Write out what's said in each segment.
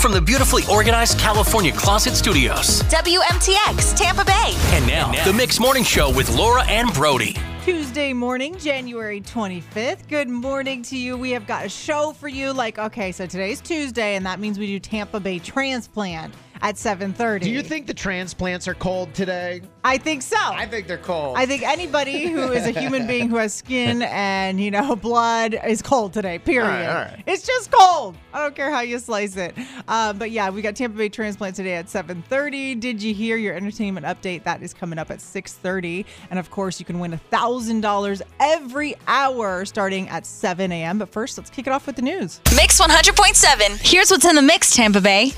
from the beautifully organized California Closet Studios. WMTX, Tampa Bay. And now, the Mix Morning Show with Laura and Brody. Tuesday morning, January 25th. Good morning to you. We have got a show for you. Like, okay, so today's Tuesday, and that means we do Tampa Bay transplant at 7:30. Do you think the transplants are cold today? I think so. I think they're cold. I think anybody who is a human being who has skin and you know blood is cold today. Period. All right, all right. It's just cold. I don't care how you slice it. Uh, but yeah, we got Tampa Bay transplant today at 7:30. Did you hear your entertainment update? That is coming up at 6:30, and of course you can win a thousand dollars every hour starting at 7 a.m. But first, let's kick it off with the news. Mix 100.7. Here's what's in the mix, Tampa Bay.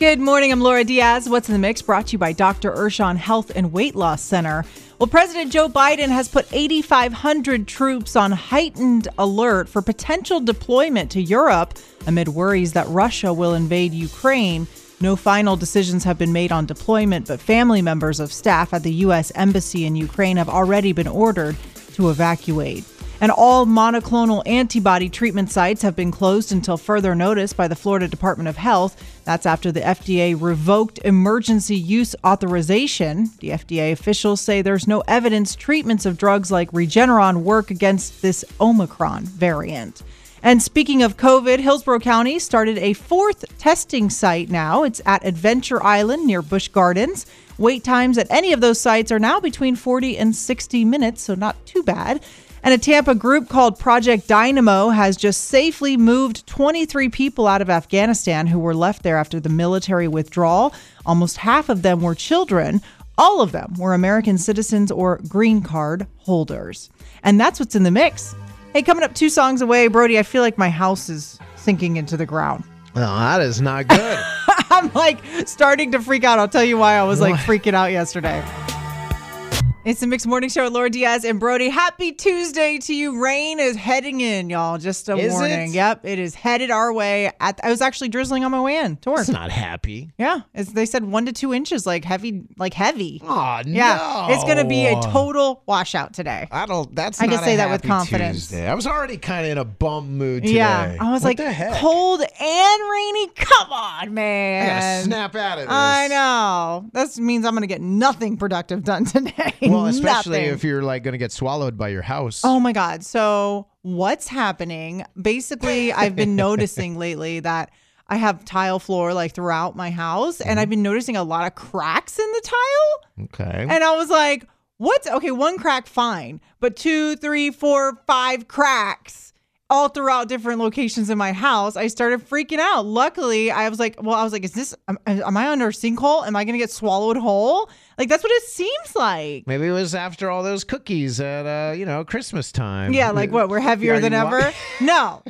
Good morning. I'm Laura Diaz. What's in the mix? Brought to you by Dr. Urshan Health and Weight Loss Center. Well, President Joe Biden has put 8,500 troops on heightened alert for potential deployment to Europe amid worries that Russia will invade Ukraine. No final decisions have been made on deployment, but family members of staff at the U.S. Embassy in Ukraine have already been ordered to evacuate. And all monoclonal antibody treatment sites have been closed until further notice by the Florida Department of Health. That's after the FDA revoked emergency use authorization. The FDA officials say there's no evidence treatments of drugs like Regeneron work against this Omicron variant. And speaking of COVID, Hillsborough County started a fourth testing site now. It's at Adventure Island near Busch Gardens. Wait times at any of those sites are now between 40 and 60 minutes, so not too bad. And a Tampa group called Project Dynamo has just safely moved 23 people out of Afghanistan who were left there after the military withdrawal. Almost half of them were children. All of them were American citizens or green card holders. And that's what's in the mix. Hey, coming up two songs away, Brody, I feel like my house is sinking into the ground. well, that is not good. I'm like starting to freak out. I'll tell you why I was like freaking out yesterday. It's the Mixed Morning Show with Laura Diaz and Brody. Happy Tuesday to you. Rain is heading in, y'all. Just a Is warning. it? Yep, it is headed our way. At I was actually drizzling on my way in to work. it's not happy. Yeah, it's, they said one to two inches, like heavy, like heavy. Oh yeah, no! it's gonna be a total washout today. I don't. That's. I can say a that with confidence. Tuesday. I was already kind of in a bum mood today. Yeah, I was What like cold and rainy. Come on, I gotta man. snap out of this. I know. That means I'm gonna get nothing productive done today. Well, especially Nothing. if you're like going to get swallowed by your house. Oh my God. So, what's happening? Basically, I've been noticing lately that I have tile floor like throughout my house, and mm-hmm. I've been noticing a lot of cracks in the tile. Okay. And I was like, what's okay? One crack, fine, but two, three, four, five cracks all throughout different locations in my house. I started freaking out. Luckily, I was like, well, I was like, is this, am, am I under a sinkhole? Am I going to get swallowed whole? Like, that's what it seems like. Maybe it was after all those cookies at uh, you know, Christmas time. Yeah, like what? We're heavier Are than you wa- ever? No.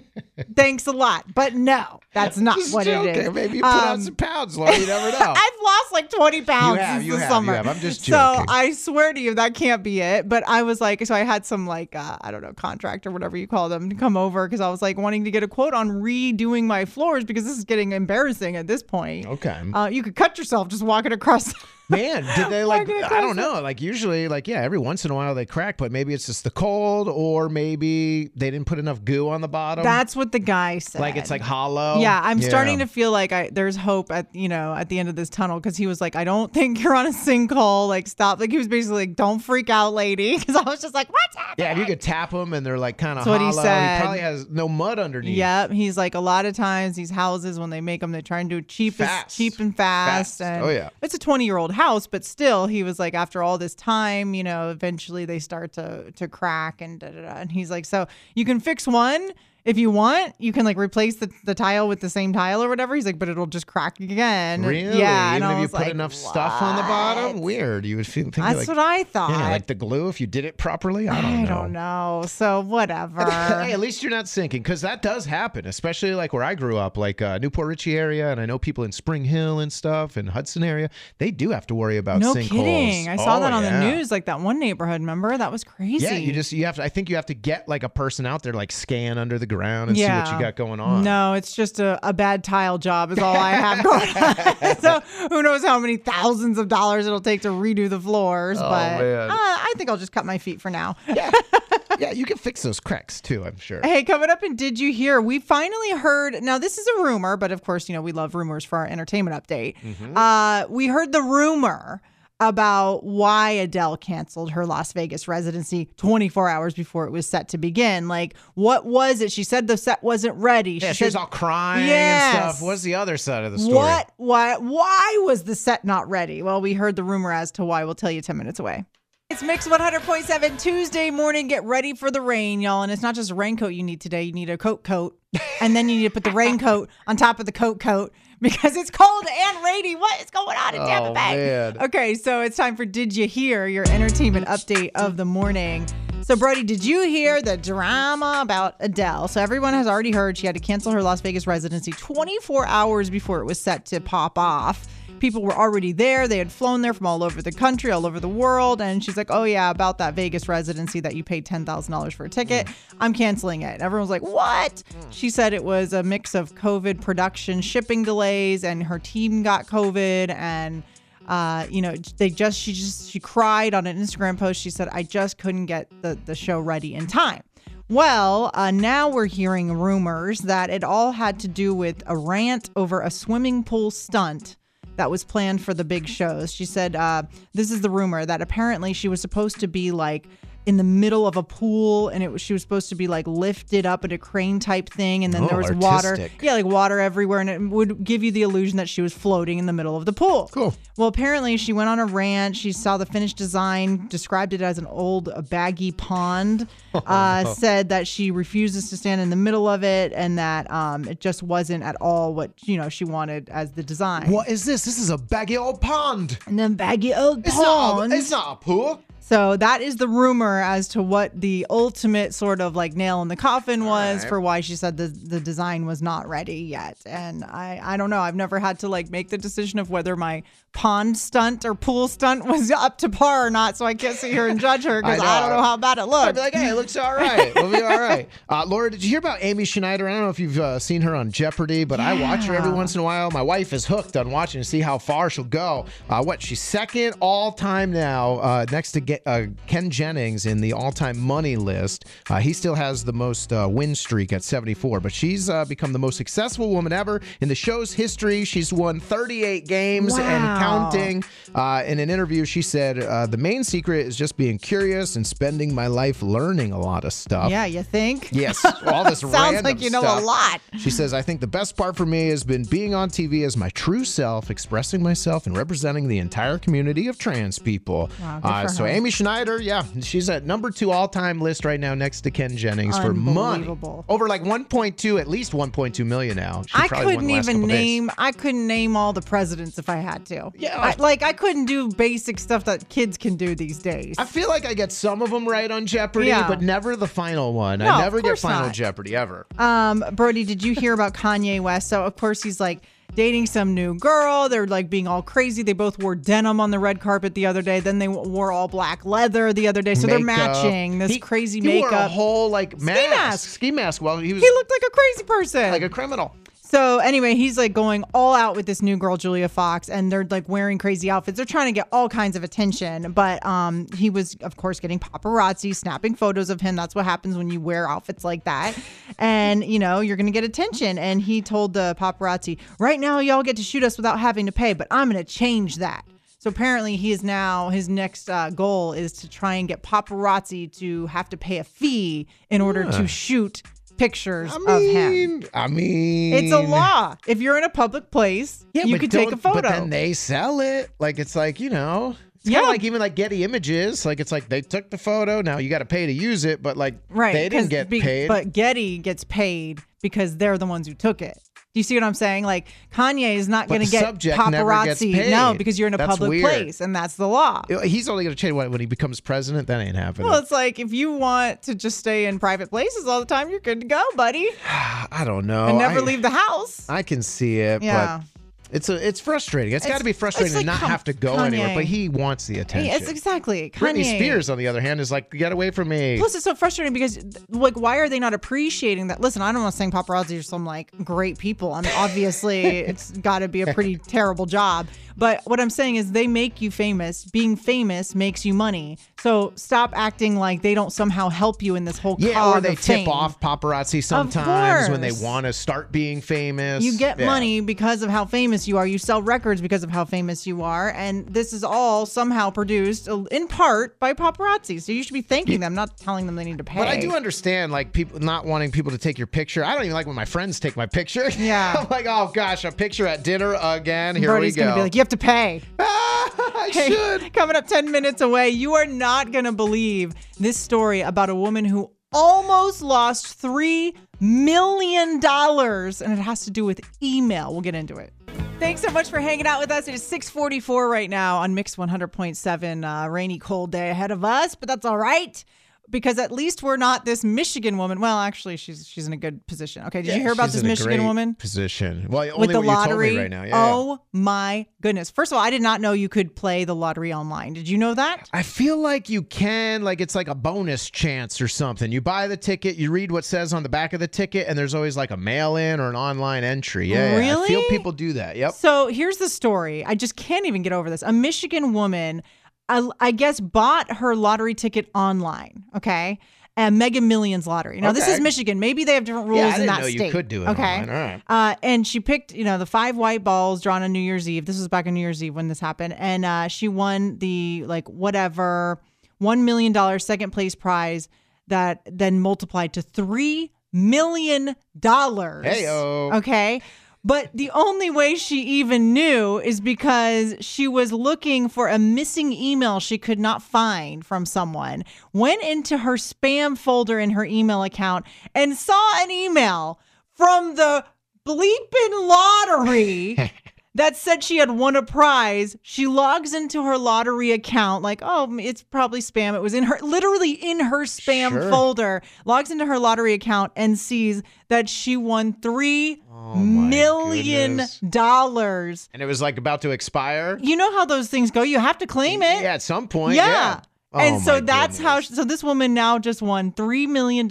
Thanks a lot. But no, that's not Just what joking. it is. Maybe you put on Um, some pounds, Laura. You never know. I've lost like 20 pounds you have, you the have, you have. I'm just So joking. I swear to you, that can't be it. But I was like, so I had some like, uh, I don't know, contract or whatever you call them to come over because I was like wanting to get a quote on redoing my floors because this is getting embarrassing at this point. okay. Uh, you could cut yourself just walking across. Man, did they like? I don't know. Like usually, like yeah, every once in a while they crack, but maybe it's just the cold, or maybe they didn't put enough goo on the bottom. That's what the guy said. like it's like hollow. Yeah, I'm starting to feel like I there's hope at you know at the end of this tunnel because he was like, I don't think you're on a sinkhole. Like, stop. Like he was basically like, don't freak out, lady. Because I was just like, what's happening? Yeah, if you could tap them and they're like kind of That's what he said. he probably has no mud underneath. Yep. He's like a lot of times these houses when they make them they try and do it cheap Fast. cheap and fast. Fast. Oh, and Oh, yeah. It's a 20 year old house, but still he was like after all this time, you know, eventually they start to to crack and da da da. And he's like, so you can fix one. If you want, you can like replace the, the tile with the same tile or whatever. He's like, but it'll just crack again. Really? Yeah. and Even I if you put like, enough stuff on the bottom, weird. You would feel think That's like, what I thought. yeah, like the glue if you did it properly. I don't I know. don't know. So whatever. hey, at least you're not sinking because that does happen, especially like where I grew up, like uh, New Port Richey area, and I know people in Spring Hill and stuff, and Hudson area. They do have to worry about no sinkholes. kidding. I saw Oh, that on yeah. the news, like that one neighborhood. Remember that was crazy. Yeah, you just you have to. I think you have to get like a person out there, like scan under the ground and see what you got going on. No, it's just a, a bad tile job is all I have going on. so who knows how many thousands of dollars it'll take to redo the floors. Oh, but. Uh, I think I'll just cut my feet for now. Yeah, Yeah, you can fix those cracks too. I'm sure. Hey, coming up and did you hear? We finally heard. Now this is a rumor, but of course, you know we love rumors for our entertainment update. Mm-hmm. Uh, we heard the rumor about why Adele canceled her Las Vegas residency 24 hours before it was set to begin. Like, what was it? She said the set wasn't ready. Yeah, she was said- all crying and stuff. What's the other side of the story? What? Why? Why was the set not ready? Well, we heard the rumor as to why. We'll tell you 10 minutes away. It's Mix 100.7 Tuesday morning. Get ready for the rain, y'all. And it's not just a raincoat you need today. You need a coat coat. And then you need to put the raincoat on top of the coat coat because it's cold and rainy. What is going on in Tampa Oh, Bay? man. Okay, so it's time for Did You Hear? Your entertainment update of the morning. So, Brody, did you hear the drama about Adele? So, everyone has already heard she had to cancel her Las Vegas residency 24 hours before it was set to pop off. People were already there. They had flown there from all over the country, all over the world. And she's like, oh, yeah, about that Vegas residency that you paid $10,000 for a ticket. I'm canceling it. Everyone was like, what? She said it was a mix of COVID production, shipping delays, and her team got COVID. And uh, you know, they just she just she cried on an Instagram post. She said, "I just couldn't get the the show ready in time." Well, uh, now we're hearing rumors that it all had to do with a rant over a swimming pool stunt that was planned for the big shows. She said, uh, "This is the rumor that apparently she was supposed to be like." In the middle of a pool and it was she was supposed to be like lifted up in a crane type thing and then Oh, there was water yeah like water everywhere and it would give you the illusion that she was floating in the middle of the pool Cool. well, apparently she went on a rant. She saw the finished design, described it as an old baggy pond. Uh, said that she refuses to stand in the middle of it, and that um, it just wasn't at all what you know she wanted as the design. What is this? This is a baggy old pond. And then baggy old It's not. pond. A, it's not a pool. So that is the rumor as to what the ultimate sort of like nail in the coffin was right. for why she said the the design was not ready yet. And I I don't know. I've never had to like make the decision of whether my pond stunt or pool stunt was up to par or not. So I can't sit here and judge her because I I, don't know how bad it I'd be like, hey, it looks all right. We'll be all right. Uh, Laura, did you hear about Amy Schneider? I don't know if you've uh, seen her on Jeopardy, but I watch her every once in a while. My wife is hooked on watching to see how far she'll go. Uh, what? She's second all time now, uh, next to uh, Ken Jennings in the all time money list. Uh, he still has the most uh, win streak at 74, but she's uh, become the most successful woman ever in the show's history. She's won 38 games and counting. Uh, in an interview, she said, uh, The main secret is just being curious and spending my life learning a lot of stuff. yeah, you think? Yes, all this Sounds like you know stuff. a lot. She says, I think the best part for me has been being on TV as my true self, expressing myself and representing the entire community of trans people. Wow, uh, so her. Amy Schneider, yeah, she's at number two all-time list right now next to Ken Jennings for money. Unbelievable. Over like 1.2, at least 1.2 million now. She I couldn't even couple days. name. I couldn't name all the presidents if I had to. Yeah. I, like I couldn't do basic stuff that kids can do these days. I feel like I get some of them right on Jeopardy, Yeah. but never the final one. No, I of never get course Final not. Jeopardy ever. Um, Brody, did you hear about Kanye West? So of course he's like dating some new girl. They're like being all crazy. They both wore denim on the red carpet the other day. Then they wore all black leather the other day. So they're matching this He- crazy he makeup. wore a whole like mask, mask. ski mask. Well, he was he looked like a crazy person. like a criminal. So anyway, he's like going all out with this new girl, Julia Fox, and they're like wearing crazy outfits. They're trying to get all kinds of attention, but um, he was, of course, getting paparazzi snapping photos of him. That's what happens when you wear outfits like that, and you know you're gonna get attention. And he told the paparazzi, "Right now, y'all get to shoot us without having to pay, but I'm gonna change that." So apparently, he is now his next uh, goal is to try and get paparazzi to have to pay a fee in order to shoot pictures I of him. mean, I mean, It's a law. If you're in a public place, Yeah, you could take a photo. But then they sell it. Like it's like you know. It's Yeah. like even like Getty Images. Like it's like they took the photo. Now you got to pay to use it, but like right. they didn't get be- paid. But Getty gets paid because they're the ones who took it. Do you see what I'm saying? Like Kanye is not going to get paparazzi. No, because you're in a That's public weird. place and that's the law. Uh, he's only going to change when when he becomes president. That ain't happening. Well, it's like if you want to just stay in private places all the time, you're good to go, buddy. I don't know. And never I, leave the house. I can see it, yeah. but It's a, it's frustrating. it's got to be frustrating like to not com- have to go Kanye. anywhere, but he wants the attention. It's exactly. Britney Spears, on the other hand, is like, get away from me. Plus, it's so frustrating because, like, why are they not appreciating that? Listen, I don't want to saying paparazzi are some like great people. I mean, obviously, it's got to be a pretty terrible job. But what I'm saying is, they make you famous. Being famous makes you money. So stop acting like they don't somehow help you in this whole yeah, or they of tip fame. off paparazzi sometimes when they want to start being famous. You get Yeah. money because of how famous you are. You sell records because of how famous you are. And this is all somehow produced uh, in part by paparazzi. So you should be thanking them, not telling them they need to pay. But I do understand, like people not wanting people to take your picture. I don't even like when my friends take my picture. Yeah. I'm like, oh gosh, a picture at dinner again. Here we go. gonna be like, you have to pay. I Hey, should. coming up 10 minutes away, you are not going to believe this story about a woman who almost lost $3 million, and it has to do with email. We'll get into it. Thanks so much for hanging out with us. It is 644 right now on Mix 100.7. Uh, rainy, cold day ahead of us, but that's all right. Because at least we're not this Michigan woman. Well, actually, she's she's in a good position. Okay, did you hear about this in a Michigan woman? Position. Well, only with the what you told lottery. right now. Yeah, yeah. oh my goodness! First of all, I did not know you could play the lottery online. Did you know that? I feel like you can, like it's like a bonus chance or something. You buy the ticket, you read what says on the back of the ticket, and there's always like a mail in or an online entry. Yeah, yeah. I feel people do that. Yep. So here's the story. I just can't even get over this. A Michigan woman, I, I guess, bought her lottery ticket online. Okay. A Mega Millions lottery. Now this is Michigan. Maybe they have different rules Yeah, I in didn't that know you could do it Okay. online. All right. Uh, and she picked, you know, the five white balls drawn on New Year's Eve. This was back on New Year's Eve when this happened, and uh, she won the like whatever one million dollar second place prize that then multiplied to three million dollars. Heyo. Okay. But the only way she even knew is because she was looking for a missing email she could not find from someone, went into her spam folder in her email account, and saw an email from the bleeping lottery that said she had won a prize. She logs into her lottery account, like, oh, it's probably spam. It was in her, literally in her spam Sure. folder, logs into her lottery account and sees that she won three Oh million goodness. dollars. And it was like about to expire. You know how those things go. You have to claim it. Yeah, at some point. Yeah. Yeah. Oh and Oh, so my that's how, goodness. so this woman now just won $3 million,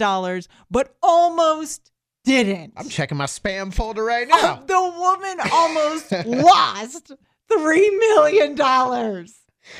but almost didn't. I'm checking my spam folder right um, now. The woman almost lost $3 million.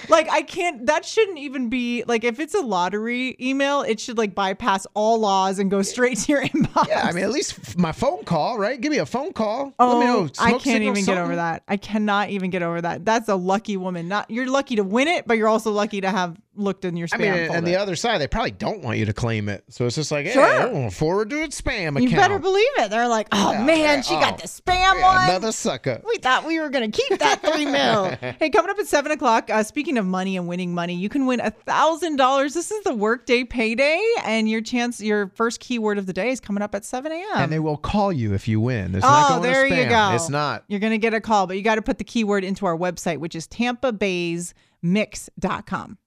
Like, I can't, that shouldn't even be, like, if it's a lottery email, it should, like, bypass all laws and go straight to your inbox. Yeah, I mean, at least my phone call, right? Give me a phone call. Oh, Let me oh, know. I can't even get over that. I cannot even get over that. That's a lucky woman. Not you're lucky to win it, but you're also lucky to have looked in your spam I mean, folder. and the other side, they probably don't want you to claim it. So it's just like, hey, Sure. oh, forward to its spam account. you better believe it. They're like, oh Yeah, man, yeah, she oh, got the spam Yeah, one. another sucker. we thought we were going to keep that three mil. hey, coming up at seven o'clock, uh, speaking of money and winning money, you can win a thousand dollars. This is the workday payday, and your chance, your first keyword of the day is coming up at 7 a.m. And they will call you if you win. It's not Oh, going to there you spam. go. It's not. You're going to get a call, but you got to put the keyword into our website, which is tampabaysmix.com.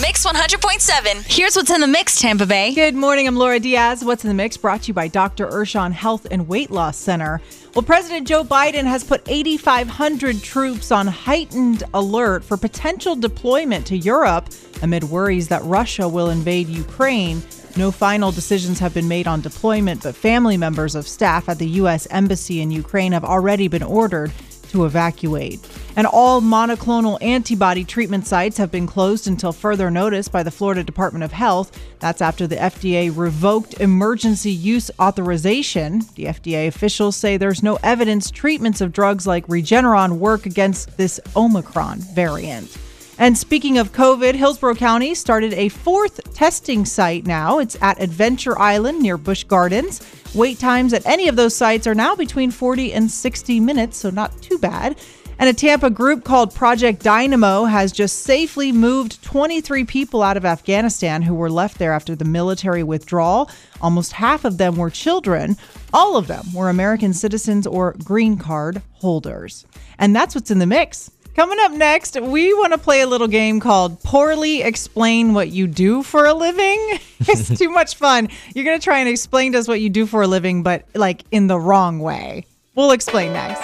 Mix 100.7. Here's what's in the mix, Tampa Bay. Good morning. I'm Laura Diaz. What's in the mix? Brought to you by Dr. Urshan Health and Weight Loss Center. Well, President Joe Biden has put 8,500 troops on heightened alert for potential deployment to Europe amid worries that Russia will invade Ukraine. No final decisions have been made on deployment, but family members of staff at the U.S. Embassy in Ukraine have already been ordered to evacuate. And all monoclonal antibody treatment sites have been closed until further notice by the Florida Department of Health. That's after the FDA revoked emergency use authorization. The FDA officials say there's no evidence treatments of drugs like Regeneron work against this Omicron variant. And speaking of COVID, Hillsborough County started a fourth testing site now. It's at Adventure Island near Busch Gardens. Wait times at any of those sites are now between 40 and 60 minutes, so not too bad. And a Tampa group called Project Dynamo has just safely moved 23 people out of Afghanistan who were left there after the military withdrawal. Almost half of them were children. All of them were American citizens or green card holders. And that's what's in the mix. Coming up next, we want to play a little game called Poorly Explain What You Do for a Living. it's too much fun. You're going to try and explain to us what you do for a living, but like in the wrong way. We'll explain next.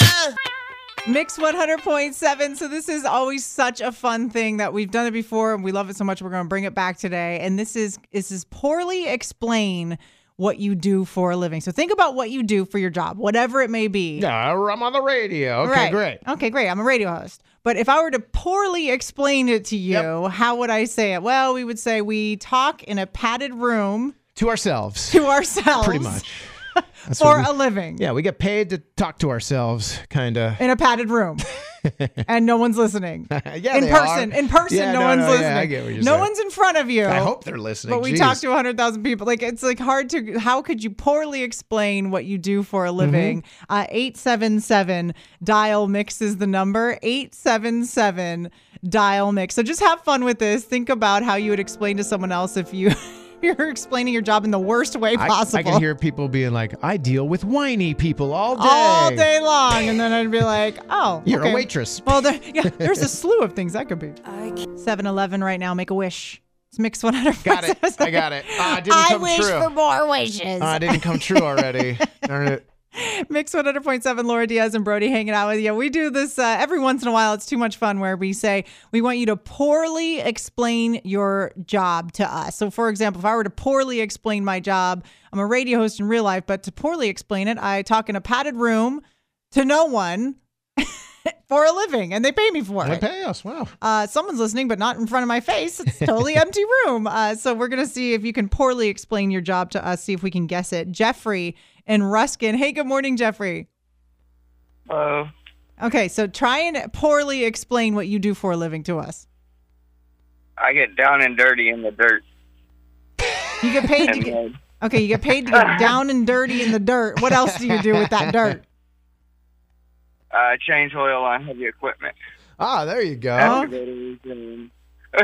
Mix 100.7. So, this is always such a fun thing that we've done it before and we love it so much. We're going to bring it back today. And this is, this is poorly explain what you do for a living. So, think about what you do for your job, whatever it may be. Yeah, I'm on the radio. Okay, Right. great. Okay, great. I'm a radio host. But if I were to poorly explain it to you, how would I say it? Well, we would say we talk in a padded room To ourselves. to ourselves. Pretty much. For what a living. Yeah, we get paid to talk to ourselves, kind of. In a padded room. and no one's listening. Yeah, in they person. are. In person, Yeah, no, no, one's no, yeah, listening. I get what you're no saying. one's in front of you. I hope they're listening. But we Jeez. talk to 100,000 people. Like, it's like hard to, how could you poorly explain what you do for a living? Mm-hmm. Uh, 877 dial mix is the number 877 dial mix. So just have fun with this. Think about how you would explain to someone else if you. You're explaining your job in the worst way possible I can hear people being like, I deal with whiny people all day. all day long, and then I'd be like, "Oh, You're okay. a waitress. Well, there, yeah, there's a slew of things that could be. 7-Eleven right now. Make a wish. It's mix 100. Got it. I got it. It didn't I come wish true. for more wishes. Ah, it didn't come true already. Darn it. Mix 100.7, Laura Diaz and Brody hanging out with you. We do this uh, every once in a while. It's too much fun where we say, we want you to poorly explain your job to us. So, for example, if I were to poorly explain my job, I'm a radio host in real life, but to poorly explain it, I talk in a padded room to no one for a living and they pay me for They it. They pay us. Wow. Uh, someone's listening, but not in front of my face. It's a totally empty room. Uh, so we're gonna see if you can poorly explain your job to us. See if we can guess it. Jeffrey in Ruskin. Hey, good morning, Jeffrey. Hello. Okay, so try and poorly explain what you do for a living to us. I get down and dirty in the dirt. You get paid to get okay. You get paid to get down and dirty in the dirt. What else do you do with that dirt? uh, change oil on heavy equipment. Ah, there you go. Excavators and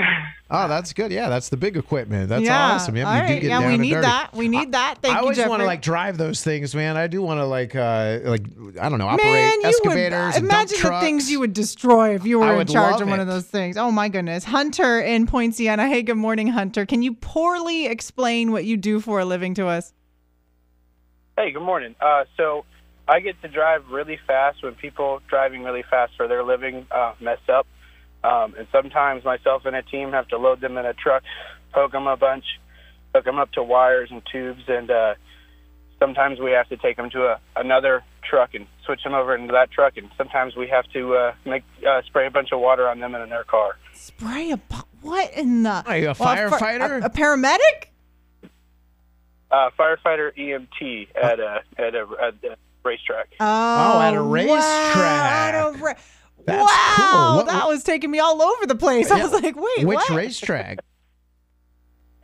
Oh, that's good. Yeah, that's the big equipment. That's yeah. awesome. Yeah, All you right. do get yeah, down we and need dirty. that. We need that. Thank I you, always want to like drive those things, man. I do want to like uh like I don't know operate Man, you would excavators. and dump imagine the things you would destroy if you were in charge of one it. of those things. Oh my goodness. Hunter in Poinciana. Hey, good morning, Hunter. Can you poorly explain what you do for a living to us? Hey, good morning. Uh, so I get to drive really fast when people driving really fast for their living uh, mess up. Um, and sometimes myself and a team have to load them in a truck, poke them a bunch, hook them up to wires and tubes, and uh, sometimes we have to take them to a, another truck and switch them over into that truck. And sometimes we have to uh, make uh, spray a bunch of water on them in their car. Spray a bu- what in the? Are you a Well, firefighter? a, a paramedic? Uh, firefighter EMT at a at a, at a racetrack. Oh, at a wow, racetrack. at a ra- That's wow, cool. What- that was taking me all over the place. I was like, wait, Which what? racetrack?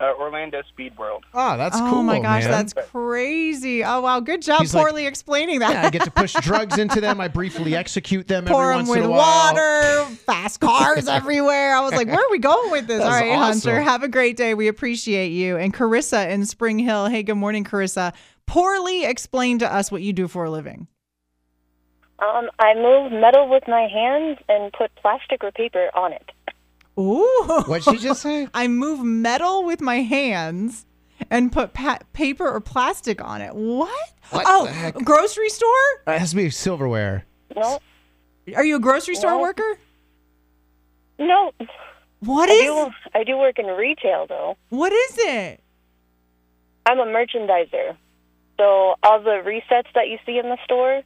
Uh, Orlando Speed World. Oh, that's oh cool. my gosh, man. that's crazy. Oh wow, good job He's like- poorly explaining that. Yeah, I get to push drugs into them. I briefly execute them pour every them once with in a while. water, fast cars everywhere. I was like, where are we going with this? All right, awesome. Hunter, have a great day. We appreciate you. And Carissa in Spring Hill. Hey, good morning, Carissa. Poorly explain to us what you do for a living. Um, I move metal with my hands and put plastic or paper on it. Ooh. What'd she just say? I move metal with my hands and put pa- paper or plastic on it. What? What oh, the heck? grocery store? It has to be silverware. No, Are you a grocery store No. worker? no. What I is? do. I do work in retail though. What is it? I'm a merchandiser. So all the resets that you see in the store,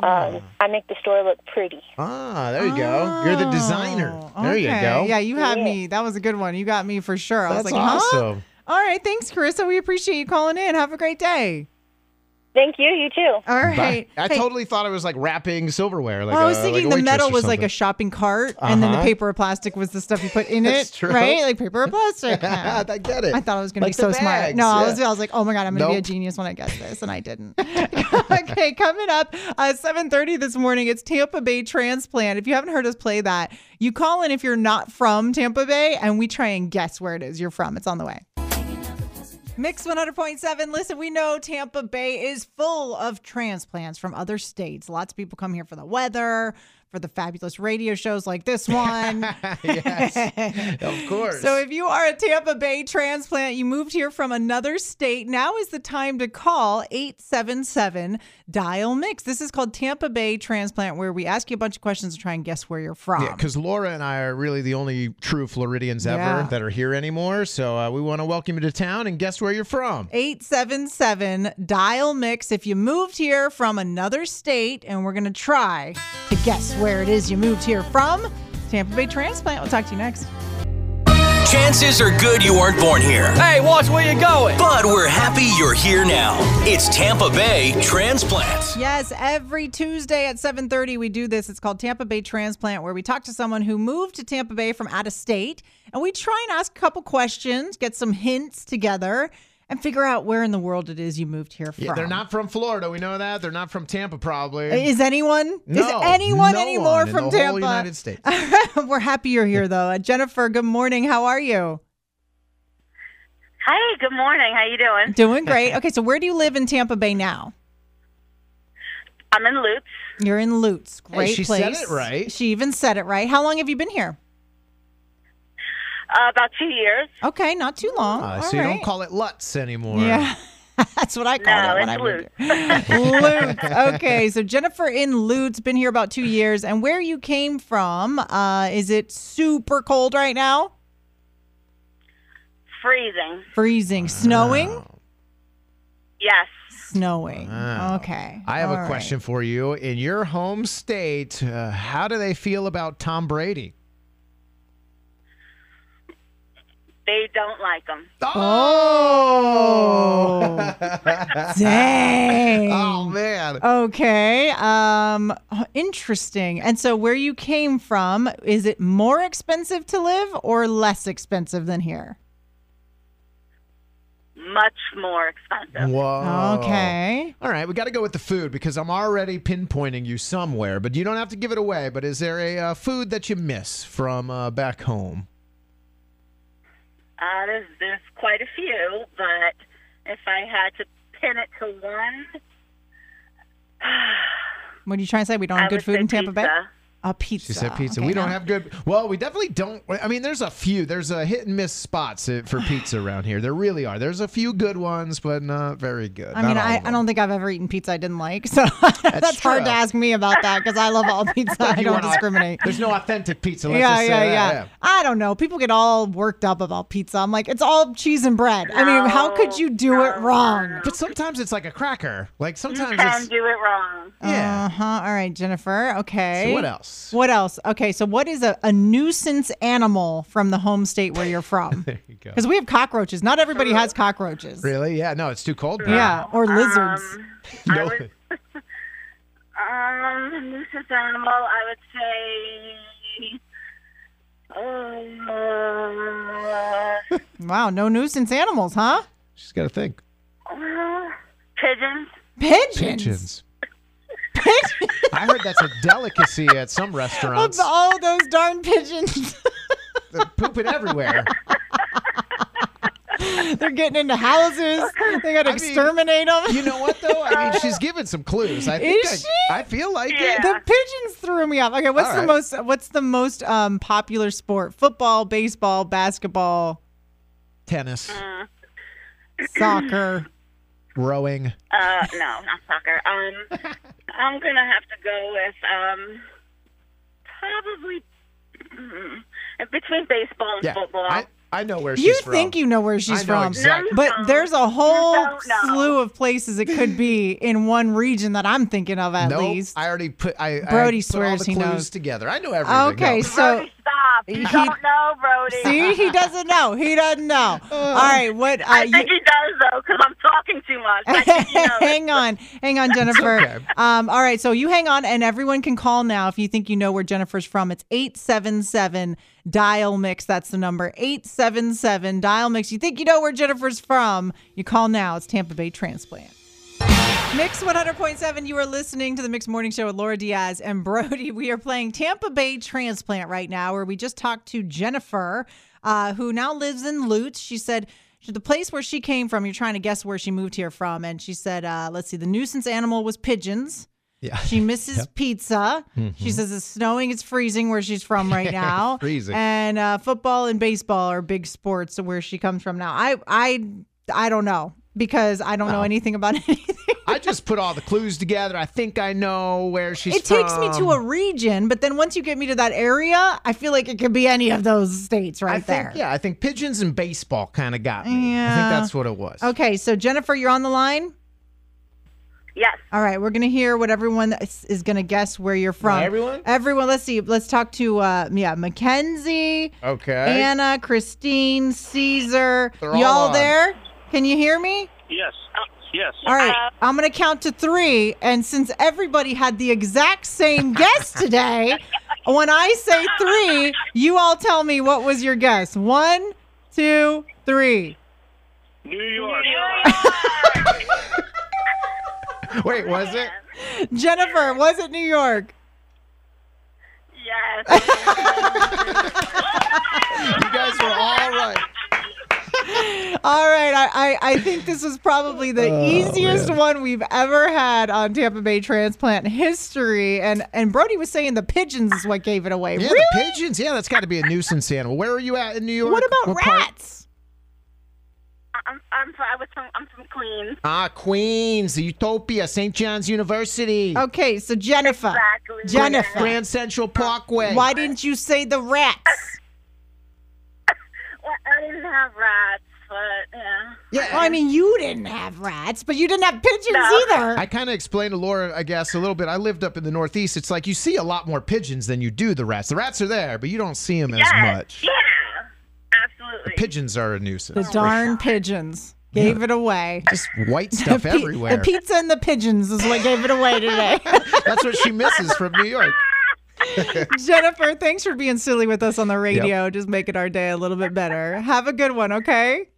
um, I make the store look pretty. Ah, there you go. You're the designer. Oh, There you okay. go. Yeah, you had Yeah. me. That was a good one. You got me for sure. I That's was like, huh? awesome. All right. Thanks, Carissa. We appreciate you calling in. Have a great day. Thank you. You too. All right. I Hey, totally thought it was like wrapping silverware. Like well, I was a- thinking like a the metal or was like a something. shopping cart, and then the Uh-huh. paper or plastic was the stuff you put in That's it, true. right? Like paper or plastic. Yeah. I get it. I thought I was going to Like be so the smart. bags, No, I yeah. was. I was like, oh my god, I'm going to be a Nope. genius when I get this, and I didn't. okay, coming up uh, at 7:30 this morning, it's Tampa Bay transplant. If you haven't heard us play that, you call in if you're not from Tampa Bay, and we try and guess where it is you're from. It's on the way. Mix 100.7. Listen, we know Tampa Bay is full of transplants from other states. Lots of people come here for the weather, for the fabulous radio shows like this one. yes, of course. So if you are a Tampa Bay transplant, you moved here from another state, now is the time to call 877 dial mix. This is called Tampa Bay transplant where we ask you a bunch of questions to try and guess where you're from. Yeah, because Laura and I are really the only true Floridians ever Yeah. that are here anymore. So uh, we want to welcome you to town and guess where you're from. 877 dial mix if you moved here from another state and we're going to try to guess where it is you moved here from. Tampa Bay transplant. We'll talk to you next. Chances are good you weren't born here. Hey, watch where you're going. But we're happy you're here now. It's Tampa Bay Transplant. Yes, every Tuesday at 7:30 we do this. It's called Tampa Bay Transplant where we talk to someone who moved to Tampa Bay from out of state and we try and ask a couple questions, get some hints together and figure out where in the world it is you moved here from. Yeah, they're not from Florida. We know that. They're not from Tampa, probably. Is anyone? No, is anyone no anymore one in from the Tampa? whole United States. We're happy you're here though. Uh, Jennifer, good morning. How are you? Hi, good morning. How you doing? Doing great. Okay, so where do you live in Tampa Bay now? I'm in Lutz. You're in Lutz. Great she place. said it right. She even said it right. How long have you been here? Uh, about two years. Okay, not too long. Uh, All so you don't call it Lutz anymore. Yeah. That's what I call No, it when it's I moved here. Lutz. Okay, so Jennifer in Lutz, been here about two years. And where you came from, uh, is it super cold right now? Freezing. Freezing. Snowing? Yes. Snowing. Wow. Okay. I have All a right. question for you. In your home state, uh, how do they feel about Tom Brady? They don't like them. Oh. Dang. Oh man. Okay. Um interesting. And so where you came from, is it more expensive to live or less expensive than here? Much more expensive. Whoa. Okay. All right, we got to go with the food because I'm already pinpointing you somewhere, but you don't have to give it away. But is there a uh, food that you miss from uh, back home? Uh, there's, there's quite a few, but if I had to pin it to one, What are you trying to say? We don't have I good food in Tampa Bay? Pizza. A pizza. She said pizza. Okay, we don't now- have good. Well, we definitely don't. I mean, there's a few. There's a hit and miss spots uh, for pizza around here. There really are. There's a few good ones, but not very good. I Not mean, all I, of I them. don't think I've ever eaten pizza I didn't like. So that's, hard to true. ask me about that because I love all pizza. I You don't want au- discriminate. There's no authentic pizza. Let's yeah, just say yeah, that, yeah, I don't know. People get all worked up about pizza. I'm like, it's all cheese and bread. I mean, how could you do it wrong? But sometimes it's like a cracker. Like You sometimes can it's. do it wrong. Yeah. Uh huh. All right, Jennifer. Okay. So what else? What else? Okay, so what is a, a nuisance animal from the home state where you're from? There you go. Because we have cockroaches. Not everybody has cockroaches. Really? Yeah. No, it's too cold. now. Yeah, or lizards. Um, I No. would, um, nuisance animal, I would say. Uh, wow, no nuisance animals, huh? She's got to think. uh, pigeons. Pigeons. Pigeons. Pigeons. I heard that's a delicacy at some restaurants. Of all those darn pigeons. They're pooping everywhere. They're getting into houses. They got to I mean, exterminate them. You know what though? I mean, she's giving some clues. I think Is I, I feel like Yeah. it. The pigeons threw me off. Okay, what's All the most what's the most um popular sport? Football, baseball, basketball, Tennis, soccer. rowing. Uh, no, not soccer. Um, I'm gonna have to go with um, probably mm, between baseball and Yeah, football. I, I know where You she's from. You think you know where I she's know from. exactly. But there's a whole slew of places it could be in one region that I'm thinking of at Nope, least. I already put. I Brody I put all swears the he clues knows. together. I know everything. Okay, No. so Brody, stop! You he- don't know, Brody. see, he doesn't know. He doesn't know. All right, what? Uh, I you- think he does though, because I'm talking too much. I think hang on, hang on, Jennifer. okay. Um, all right, so you hang on, and everyone can call now if you think you know where Jennifer's from. It's eight seven seven dial mix. That's the number eight seven seven dial mix. You think you know where Jennifer's from? You call now. It's Tampa Bay Transplant. Mix 100.7, you are listening to the Mix Morning Show with Laura Diaz and Brody. We are playing Tampa Bay Transplant right now, where we just talked to Jennifer, uh, who now lives in Lutz. She said the place where she came from, you're trying to guess where she moved here from. And she said, uh, let's see, the nuisance animal was pigeons. Yeah. She misses pizza. She says it's snowing, it's freezing where she's from right now. freezing. And uh, football and baseball are big sports where she comes from now. I I I don't know because I don't know anything about anything. I just put all the clues together. I think I know where she's it takes me to a region, but then once you get me to that area, I feel like it could be any of those states right I there. think, yeah, I think pigeons and baseball kind of got me. Yeah. I think that's what it was. Okay, so Jennifer, you're on the line. Yes. All right, we're gonna hear what everyone is, is gonna guess where you're from. everyone? Everyone. Let's see. Let's talk to uh, yeah, Mackenzie, Okay. Anna, Christine, Caesar. They're Y'all on. there? Can you hear me? Yes. Yes. All right, uh, I'm gonna count to three, and since everybody had the exact same guess today, when I say three, you all tell me what was your guess. One, two, three. New York. Wait, was it? Jennifer, was it New York? Yes. You guys were all right. All right, I, I, I think this was probably the Oh, easiest one we've ever had on Tampa Bay transplant history. And and Brody was saying the pigeons is what gave it away. Yeah, really? the pigeons. Yeah, that's got to be a nuisance animal. Where are you at in New York? What about part? rats? I'm, I'm, from, I was from, I'm from Queens. Ah, Queens, the Utopia, St. John's University, Okay, so Jennifer, Exactly. Jennifer, Grand Central Parkway. why didn't you say the rats? Well, I didn't have rats, but yeah. Yeah, Well, I mean, you didn't have rats, but you didn't have pigeons No. either. I kind of explained to Laura, I guess, a little bit. I lived up in the Northeast. It's like you see a lot more pigeons than you do the rats. The rats are there, but you don't see them as much. Yeah. Absolutely. Pigeons are a nuisance. the oh, darn pigeons gave it away. Just white stuff Pi- everywhere. The pizza and the pigeons is what gave it away today. That's what she misses from New York. Jennifer, thanks for being silly with us on the radio. Just making our day a little bit better. Have a good one, okay?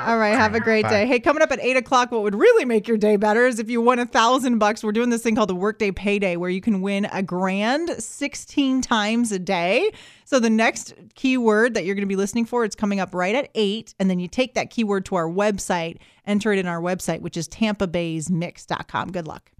All right, have a great day. Hey, coming up at eight o'clock, what would really make your day better is if you won a thousand bucks. We're doing this thing called the Workday Payday, where you can win a grand sixteen times a day. So the next keyword that you're going to be listening for, it's coming up right at eight, and then you take that keyword to our website, enter it in our website, which is TampaBay'sMix.com. Good luck.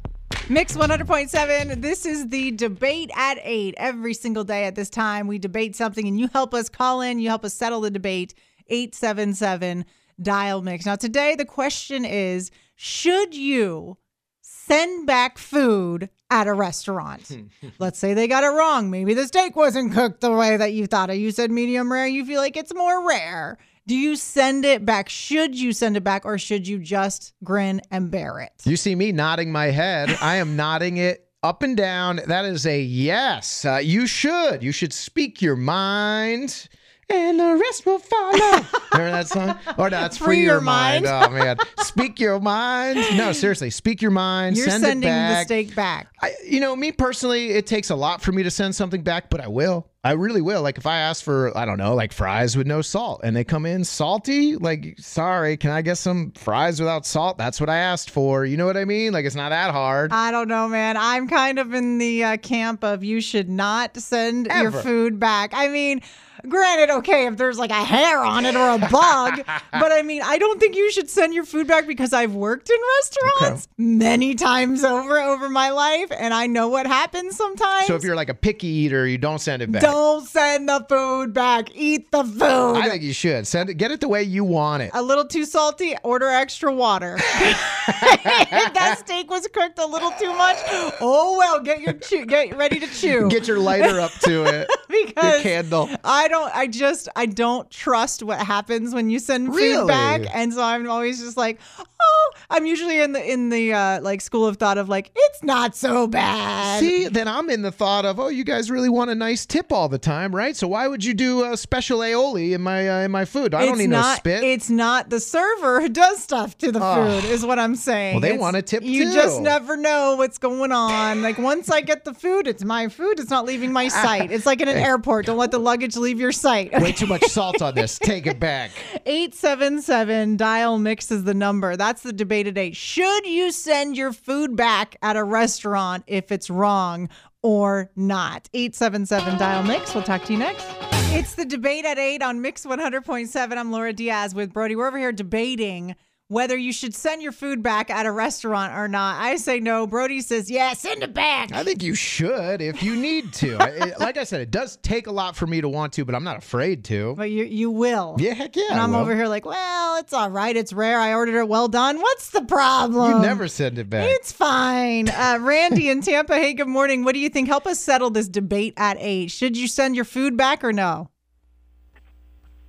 Mix 100.7. This is the debate at 8. Every single day at this time, we debate something and you help us call in, you help us settle the debate. 877 dial mix. Now, today the question is Should you send back food at a restaurant? Let's say they got it wrong. Maybe the steak wasn't cooked the way that you thought. it. you said medium rare, you feel like it's more rare. Do you send it back? Should you send it back or should you just grin and bear it? You see me nodding my head. I am nodding it up and down. That is a yes. Uh, you should. You should speak your mind. And the rest will follow. Remember that song? Or no, that's free, your, mind. Oh man, speak your mind. No, seriously, speak your mind. You're send sending it the back. steak back. I, you know, me personally, it takes a lot for me to send something back, but I will. I really will. Like if I ask for, I don't know, like fries with no salt, and they come in salty, like sorry, can I get some fries without salt? That's what I asked for. You know what I mean? Like it's not that hard. I don't know, man. I'm kind of in the uh, camp of you should not send your food back. I mean, granted, okay, if there's like a hair on it or a bug, but I mean, I don't think you should send your food back because I've worked in restaurants many times over over my life, and I know what happens sometimes. so if you're like a picky eater, you don't send it back. don't send the food back. Eat the food. I think you should send it. Get it the way you want it. a little too salty, order extra water. if that steak was cooked a little too much, oh well, get your chew, get ready to chew Get your lighter up to it. Your because candle. I don't, I just, I don't trust what happens when you send Really? back, and so I'm always just like, oh, I'm usually in the in the uh, like school of thought of like it's not so bad. See, then I'm in the thought of, oh, you guys really want a nice tip all the time, right? So why would you do a special aioli in my uh, in my food? I don't it's need not, no spit. It's not the server who does stuff to the Oh. food, is what I'm saying. Well, they It's- want a tip You too. just never know what's going on. Like once I get the food, it's my food. It's not leaving my sight. It's like in an airport. Don't let the luggage leave your sight. Way too much salt on this. Take it back. 877 dial mix is the number. That's the debate today. Should you send your food back at a restaurant if it's wrong or not? 877 dial mix. We'll talk to you next. It's the debate at 8 on Mix 100.7. I'm Laura Diaz with Brody. We're over here debating whether you should send your food back at a restaurant or not. I say no. Brody says, yeah, send it back. I think you should if you need to. It- like I said, it does take a lot for me to want to, but I'm not afraid to. But you you will. Yeah, heck yeah. And I'm over here like, well, it's all right. It's rare. I ordered it well done. What's the problem? You never send it back. It's fine. Uh, Randy in Tampa, hey, good morning. What do you think? Help us settle this debate at eight. Should you send your food back or no?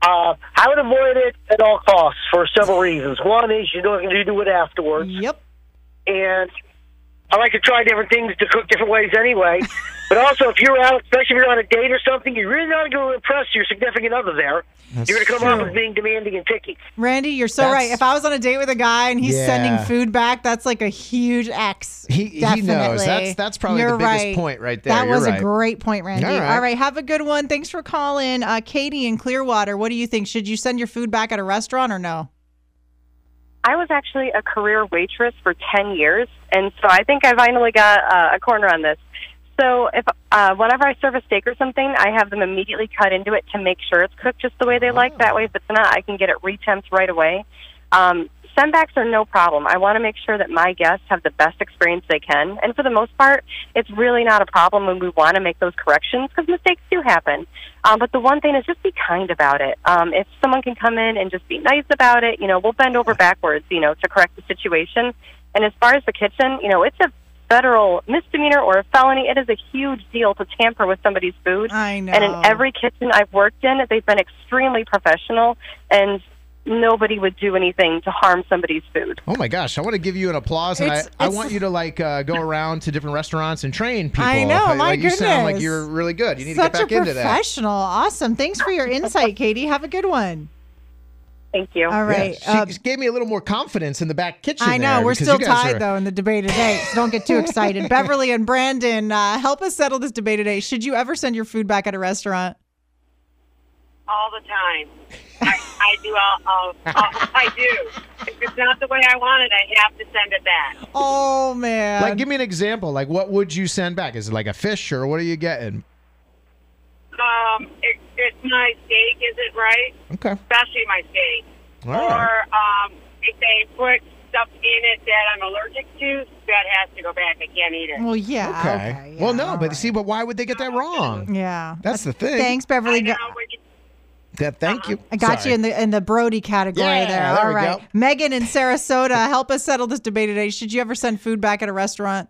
Uh, I would avoid it at all costs for several reasons. One is you don't to do it afterwards, Yep. and I like to try different things to cook different ways anyway. but also, if you're out, especially if you're on a date or something, you're really not going to impress your significant other there. That's you're going to come off as being demanding and picky. Randy, you're so That's- right. If I was on a date with a guy and he's Yeah. sending food back, that's like a huge X. He- he Definitely. knows. That's- that's probably the You're biggest right. point right there. That You're was right. a great point, Randy. All right. All right, have a good one. Thanks for calling. Uh, Katie in Clearwater, what do you think? Should you send your food back at a restaurant or no? I was actually a career waitress for 10 years, and so I think I finally got uh, a corner on this. So if uh, whenever I serve a steak or something, I have them immediately cut into it to make sure it's cooked just the way they like. That way, if it's not, I can get it retemped right away. Um, sendbacks are no problem. I want to make sure that my guests have the best experience they can, and for the most part, it's really not a problem when we want to make those corrections because mistakes do happen. Um, but the one thing is just be kind about it. Um, if someone can come in and just be nice about it, you know, we'll bend over backwards, you know, to correct the situation. And as far as the kitchen, you know, it's a federal misdemeanor or a felony. It is a huge deal to tamper with somebody's food. I know. And in every kitchen I've worked in, they've been extremely professional and nobody would do anything to harm somebody's food. Oh my gosh, I want to give you an applause, and I, It's- I want you to like uh, go around to different restaurants and train people. I know, Like, my like, You sound like you're really good. You need Such to get back a into that. professional. Awesome. Thanks for your insight, Katie. Have a good one. Thank you. All right. Yeah, she uh, gave me a little more confidence in the back kitchen. I know there we're still tied are- though in the debate today, so don't get too excited. Beverly and Brandon, uh, help us settle this debate today. Should you ever send your food back at a restaurant? all the time. I, I do. All, all, all, I do. If it's not the way I want it, I have to send it back. Oh man! Like, give me an example. Like, what would you send back? Is it like a fish, or what are you getting? Um, it, it's my steak isn't right, Okay. especially my steak. All or right. um, if they put stuff in it that I'm allergic to, that has to go back. I can't eat it. well, yeah. Okay. Okay. well, no, but right. see, but why would they get that wrong? yeah. That's the thing. Thanks, Beverly. I know, Go- when you- That, thank you. I got Sorry. you in the in the Brody category Yeah, there. there All we right. go. Megan in Sarasota, help us settle this debate today. Should you ever send food back at a restaurant?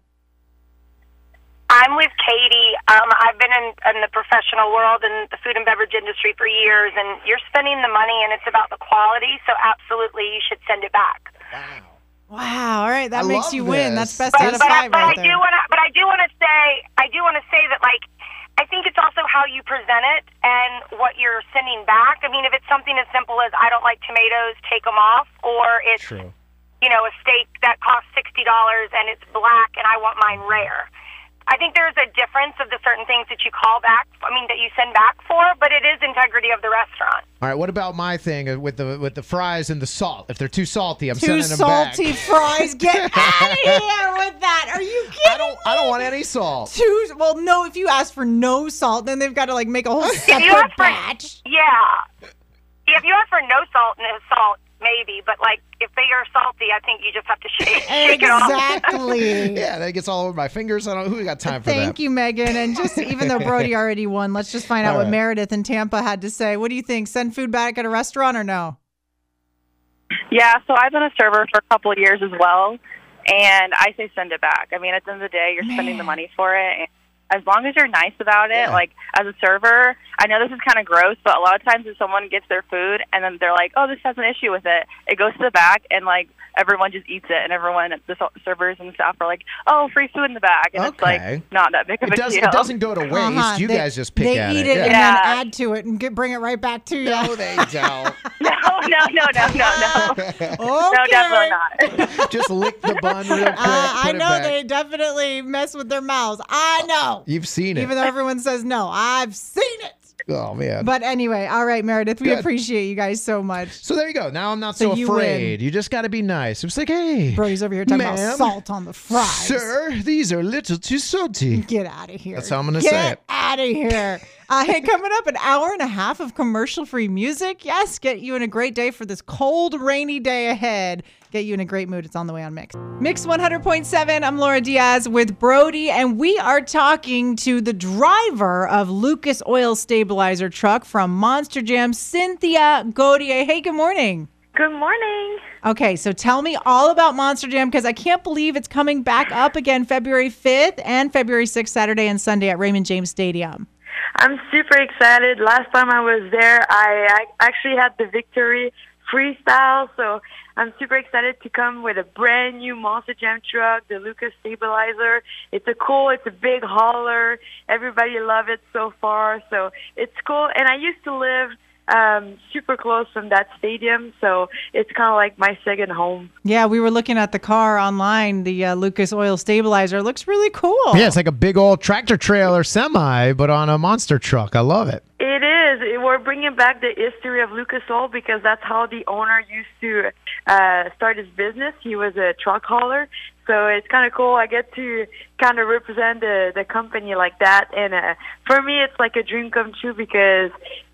I'm with Katie. Um, I've been in, in the professional world in the food and beverage industry for years, and you're spending the money, and it's about the quality. So absolutely, you should send it back. Wow. Wow! All right. That I makes love you win. That's best But, out of but, five but right I there. do want to. But I do want to say. I do want to say that like. I think it's also how you present it and what you're sending back. I mean, if it's something as simple as I don't like tomatoes, take them off, or it's True. you know, a steak that costs sixty dollars and it's black and I want mine rare. I think there's a difference of the certain things that you call back. I mean, that you send back for, but it is integrity of the restaurant. All right. What about my thing uh, with the with the fries and the salt? If they're too salty, I'm Two sending them back. salty fries. Get out of here with that. Are you kidding? I don't. I don't want any salt. Two. Well, no. If you ask for no salt, then they've got to like make a whole If you separate ask for batch. yeah, if you ask for no salt, no salt, maybe. But like if they are salty, I think you just have to shake, shake it off. Exactly. Yeah, that gets all over my fingers. I don't. Know who got time for Thank that? you, Megan. And just even though Brody already won, let's just find out All what right. Meredith in Tampa had to say. What do you think? Send food back at a restaurant or no? Yeah, so I've been a server for a couple of years as well, and I say send it back. I mean, at the end of the day, you're spending the money for it. And as long as you're nice about it, Yeah. like as a server, I know this is kind of gross, but a lot of times if someone gets their food and then they're like, "Oh, this has an issue with it," it goes to the back, and like everyone just eats it, and everyone, the servers and staff are like, "Oh, free food in the back," and it's like not that big of It a does. deal. It doesn't go to waste. Uh-huh. You They- guys just pick they at eat it. it and then add to it and get, bring it right back to you. No, they don't. No, no, no, no, no, no. okay. No, definitely not. just lick the bun real quick. Uh, I know they definitely mess with their mouths. I know. You've seen it. Even though everyone says no, I've seen it. oh man. But anyway, all right, Meredith, we Good. appreciate you guys so much. so there you go. Now I'm not So so, you win. afraid. You just got to be nice. It's like, hey, Brody's over here talking Ma'am? about salt on the fries. sir, these are a little too salty. Get out of here. That's how I'm gonna Get say it. Get out of here. Uh, hey, coming up, an hour and a half of commercial free music. Yes, get you in a great day for this cold, rainy day ahead. Get you in a great mood. It's on the way on Mix. Mix 100.7. I'm Laura Diaz with Brody, and we are talking to the driver of Lucas Oil Stabilizer truck from Monster Jam, Cynthia Gauthier. Hey, good morning. Good morning. Okay, so tell me all about Monster Jam because I can't believe it's coming back up again February 5th and February 6th, Saturday and Sunday at Raymond James Stadium. I'm super excited. Last time I was there, I, I actually had the victory freestyle, so I'm super excited to come with a brand new Monster Jam truck, the Lucas Stabilizer. It's a cool, it's a big hauler. Everybody love it so far, so it's cool. And I used to live um, super close from that stadium, so it's kind of like my second home. Yeah, we were looking at the car online, the uh, Lucas Oil Stabilizer. It looks really cool. Yeah, it's like a big old tractor trailer semi, but on a monster truck. I love it. It is. We're bringing back the history of Lucas Oil because that's how the owner used to uh, start his business. He was a truck hauler. So it's kind of cool. I get to kind of represent the, the company like that. And uh, for me, it's like a dream come true because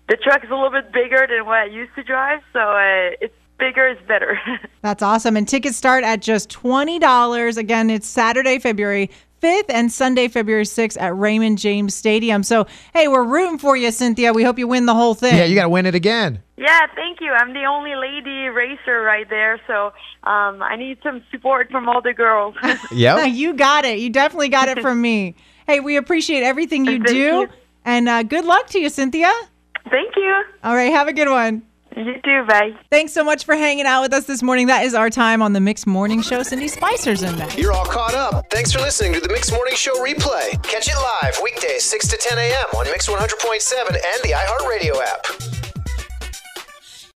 the truck is a little bit bigger than what I used to drive. So uh, it's bigger is better. That's awesome. And tickets start at just $20. Again, it's Saturday, February 5th and Sunday, February 6th at Raymond James Stadium. So, hey, we're rooting for you, Cynthia. We hope you win the whole thing. Yeah, you got to win it again. Yeah, thank you. I'm the only lady racer right there, so um, I need some support from all the girls. Yep. you got it. You definitely got it from me. Hey, we appreciate everything you Thank do. you. And uh, good luck to you, Cynthia. Thank you. All right, have a good one. You too. Bye. Thanks so much for hanging out with us this morning. That is our time on the Mixed Morning Show. Cindy Spicer's in there. You're all caught up. Thanks for listening to the Mix Morning Show replay. Catch it live weekdays 6 to 10 a.m. on Mix 100.7 and the iHeartRadio app.